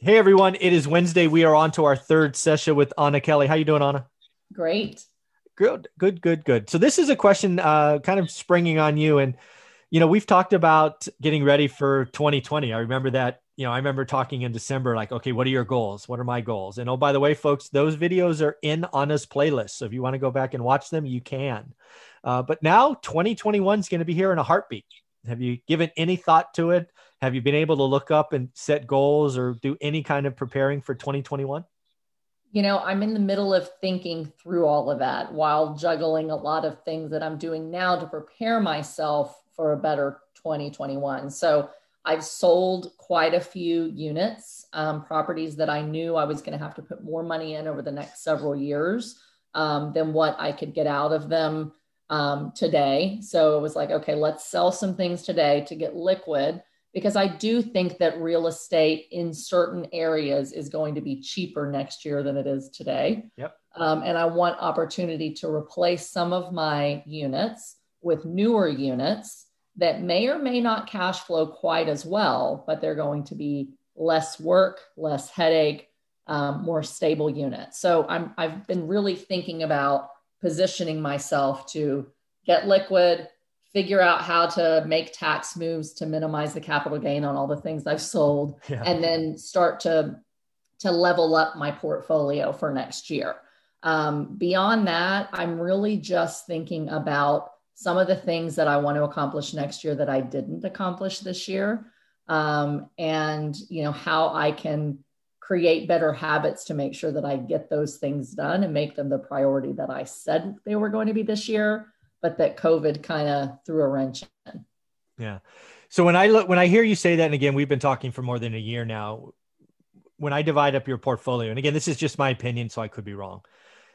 Hey everyone, it is Wednesday. We are on to our third session with Anna Kelly. How you doing, Anna? Great. Good, good, good, good. So this is a question uh, kind of springing on you. And, you know, we've talked about getting ready for 2020. I remember that, you know, I remember talking in December, like, okay, what are your goals? What are my goals? And oh, by the way, folks, those videos are in Anna's playlist. So if you want to go back and watch them, you can. Uh, but now 2021 is going to be here in a heartbeat. Have you given any thought to it? Have you been able to look up and set goals or do any kind of preparing for 2021? You know, I'm in the middle of thinking through all of that while juggling a lot of things that I'm doing now to prepare myself for a better 2021. So I've sold quite a few units, um, properties that I knew I was going to have to put more money in over the next several years um, than what I could get out of them um, today. So it was like, okay, let's sell some things today to get liquid because I do think that real estate in certain areas is going to be cheaper next year than it is today. Yep. Um, and I want opportunity to replace some of my units with newer units that may or may not cash flow quite as well, but they're going to be less work, less headache, um, more stable units. So I'm, I've been really thinking about positioning myself to get liquid, figure out how to make tax moves to minimize the capital gain on all the things I've sold, yeah. and then start to to level up my portfolio for next year. Um, beyond that, I'm really just thinking about some of the things that I want to accomplish next year that I didn't accomplish this year, um, and you know how I can create better habits to make sure that I get those things done and make them the priority that I said they were going to be this year, but that COVID kind of threw a wrench in. Yeah. So when I look, when I hear you say that, and again, we've been talking for more than a year now, when I divide up your portfolio, and again, this is just my opinion, so I could be wrong.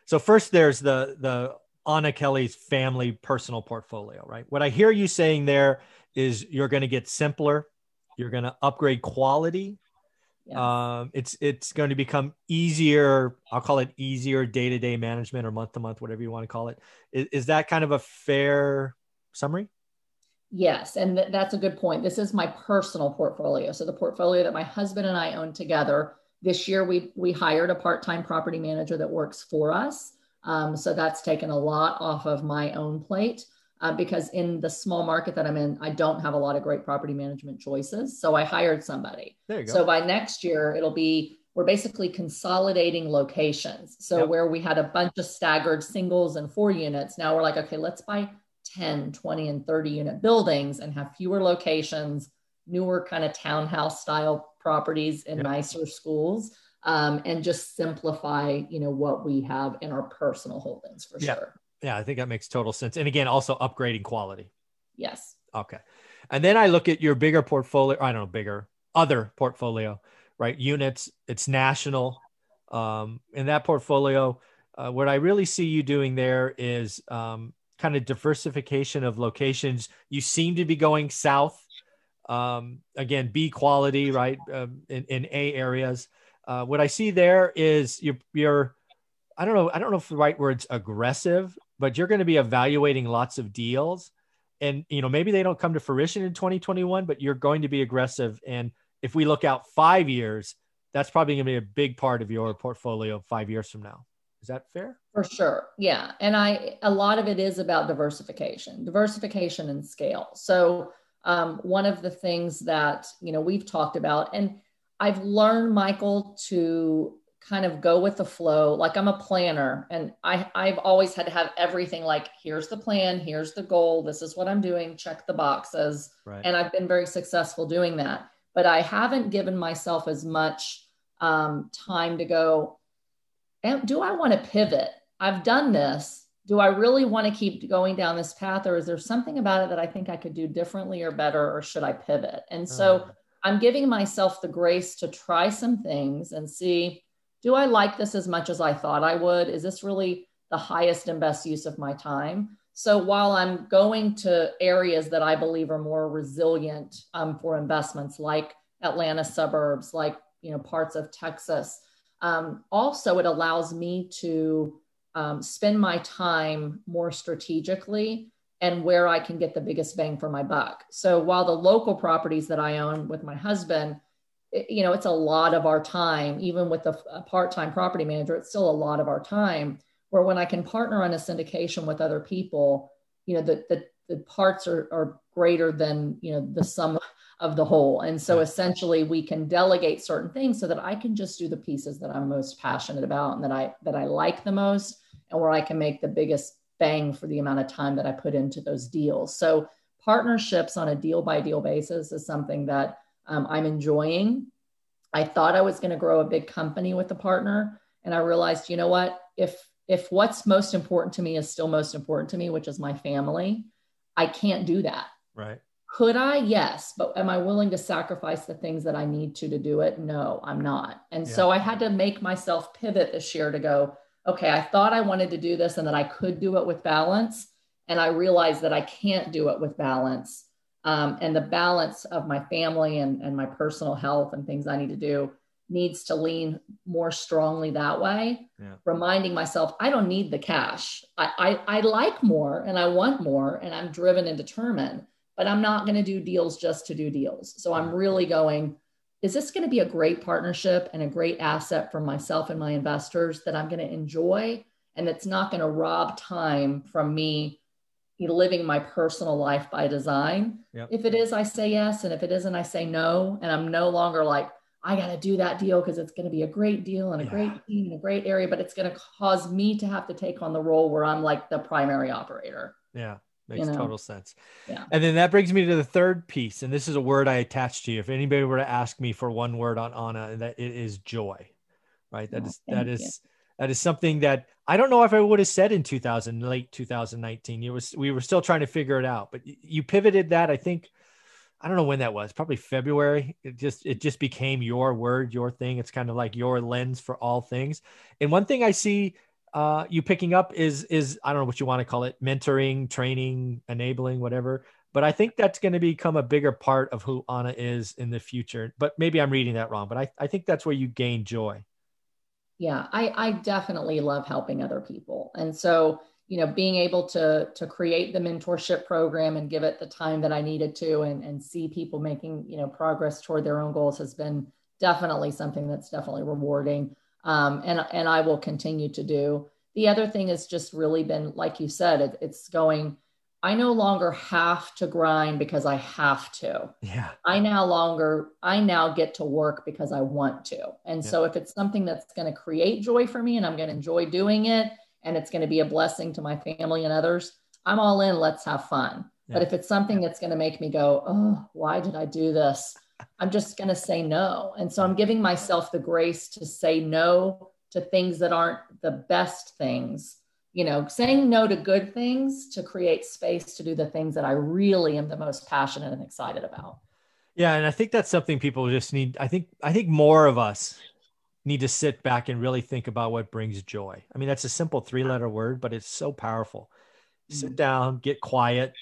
So first, there's the the Anna Kelly's family personal portfolio, right? What I hear you saying there is you're going to get simpler, you're going to upgrade quality, um, it's it's going to become easier. I'll call it easier day to day management or month to month, whatever you want to call it. Is, is that kind of a fair summary? Yes, and th- that's a good point. This is my personal portfolio. So the portfolio that my husband and I own together. This year, we we hired a part time property manager that works for us. Um, so that's taken a lot off of my own plate uh, because in the small market that I'm in, I don't have a lot of great property management choices. So I hired somebody. There you go. So by next year, it'll be we're basically consolidating locations. So yep. where we had a bunch of staggered singles and four units, now we're like, okay, let's buy 10, 20, and 30 unit buildings and have fewer locations, newer kind of townhouse style properties in yep. nicer schools. Um, and just simplify, you know, what we have in our personal holdings for yep. sure. Yeah, I think that makes total sense. And again, also upgrading quality. Yes. Okay. And then I look at your bigger portfolio. I don't know, bigger, other portfolio, right? Units, it's national. Um, in that portfolio, uh, what I really see you doing there is um, kind of diversification of locations. You seem to be going south. Um, again, B quality, right? Um, in, in A areas. Uh, what I see there is you're, you're, I don't know, I don't know if the right word's aggressive, but you're going to be evaluating lots of deals. And you know maybe they don't come to fruition in 2021 but you're going to be aggressive. And if we look out 5 years that's probably going to be a big part of your portfolio 5 years from now. Is that fair? For sure. Yeah. And i a lot of it is about diversification diversification and scale. So um, one of the things that you know we've talked about and i've learned michael to kind of go with the flow. Like I'm a planner and I, I've always had to have everything like, here's the plan, here's the goal, this is what I'm doing, check the boxes. Right. And I've been very successful doing that. But I haven't given myself as much um, time to go, do I want to pivot? I've done this. Do I really want to keep going down this path? Or is there something about it that I think I could do differently or better? Or should I pivot? And so uh. I'm giving myself the grace to try some things and see do I like this as much as I thought I would? Is this really the highest and best use of my time? So while I'm going to areas that I believe are more resilient um, for investments, like Atlanta suburbs, like you know parts of Texas, um, also it allows me to um, spend my time more strategically and where I can get the biggest bang for my buck. So while the local properties that I own with my husband you know, it's a lot of our time, even with a, a part time property manager, it's still a lot of our time. Where when I can partner on a syndication with other people, you know, the, the, the parts are, are greater than, you know, the sum of the whole. And so essentially we can delegate certain things so that I can just do the pieces that I'm most passionate about and that I that I like the most and where I can make the biggest bang for the amount of time that I put into those deals. So partnerships on a deal by deal basis is something that um, I'm enjoying. I thought I was going to grow a big company with a partner, and I realized, you know what? If if what's most important to me is still most important to me, which is my family, I can't do that. Right. Could I? Yes. But am I willing to sacrifice the things that I need to to do it? No, I'm not. And yeah. so I had to make myself pivot this year to go, okay, I thought I wanted to do this and that I could do it with balance. And I realized that I can't do it with balance um, and the balance of my family and, and my personal health and things I need to do needs to lean more strongly that way. Yeah. Reminding myself, I don't need the cash. I, I, I like more and I want more and I'm driven and determined, but I'm not going to do deals just to do deals. So I'm really going, is this going to be a great partnership and a great asset for myself and my investors that I'm going to enjoy? And it's not going to rob time from me living my personal life by design. Yep. If it is, I say yes. And if it isn't, I say no. And I'm no longer like, I got to do that deal because it's going to be a great deal and a yeah. great team and a great area, but it's going to cause me to have to take on the role where I'm like the primary operator. Yeah. Makes you know? total sense. Yeah. And then that brings me to the third piece. And this is a word I attach to you. If anybody were to ask me for one word on Anna, that it is joy, right? That oh, is, that is, you that is something that I don't know if I would have said in 2000, late 2019. It was we were still trying to figure it out, but you pivoted that. I think I don't know when that was. Probably February. It just it just became your word, your thing. It's kind of like your lens for all things. And one thing I see uh, you picking up is is I don't know what you want to call it, mentoring, training, enabling, whatever. But I think that's going to become a bigger part of who Anna is in the future. But maybe I'm reading that wrong. But I, I think that's where you gain joy yeah i i definitely love helping other people. And so you know being able to to create the mentorship program and give it the time that i needed to and and see people making you know progress toward their own goals has been definitely something that's definitely rewarding um, and and i will continue to do. The other thing has just really been like you said it, it's going I no longer have to grind because I have to. Yeah. I now longer I now get to work because I want to. And yeah. so if it's something that's going to create joy for me and I'm going to enjoy doing it and it's going to be a blessing to my family and others, I'm all in, let's have fun. Yeah. But if it's something that's going to make me go, "Oh, why did I do this?" I'm just going to say no. And so I'm giving myself the grace to say no to things that aren't the best things you know, saying no to good things to create space to do the things that I really am the most passionate and excited about. Yeah, and I think that's something people just need. I think I think more of us need to sit back and really think about what brings joy. I mean, that's a simple three-letter word, but it's so powerful. Mm-hmm. Sit down, get quiet,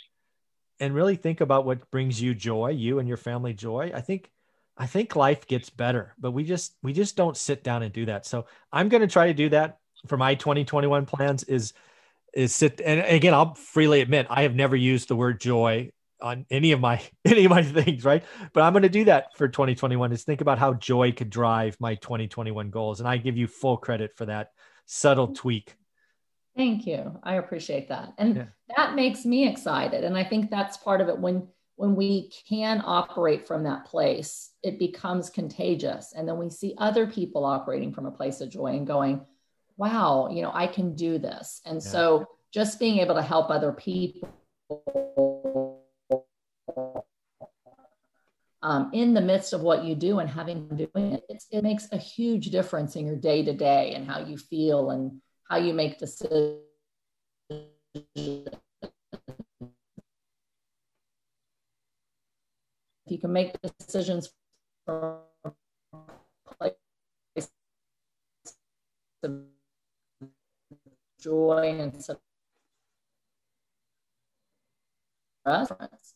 and really think about what brings you joy, you and your family joy. I think I think life gets better, but we just we just don't sit down and do that. So I'm going to try to do that for my 2021 plans is is sit and again I'll freely admit I have never used the word joy on any of my any of my things right? But I'm going to do that for 2021 is think about how joy could drive my 2021 goals. And I give you full credit for that subtle tweak. Thank you. I appreciate that. And yeah. that makes me excited. And I think that's part of it. When when we can operate from that place it becomes contagious. And then we see other people operating from a place of joy and going wow, you know, I can do this. And yeah. so just being able to help other people um, in the midst of what you do and having doing it, it makes a huge difference in your day to day and how you feel and how you make decisions. If you can make decisions from place of joy and reference.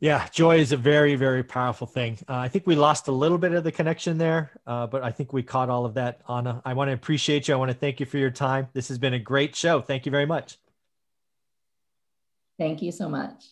Yeah, joy is a very, very powerful thing. Uh, I think we lost a little bit of the connection there, uh, but I think we caught all of that. Anna, I want to appreciate you. I want to thank you for your time. This has been a great show. Thank you very much. Thank you so much.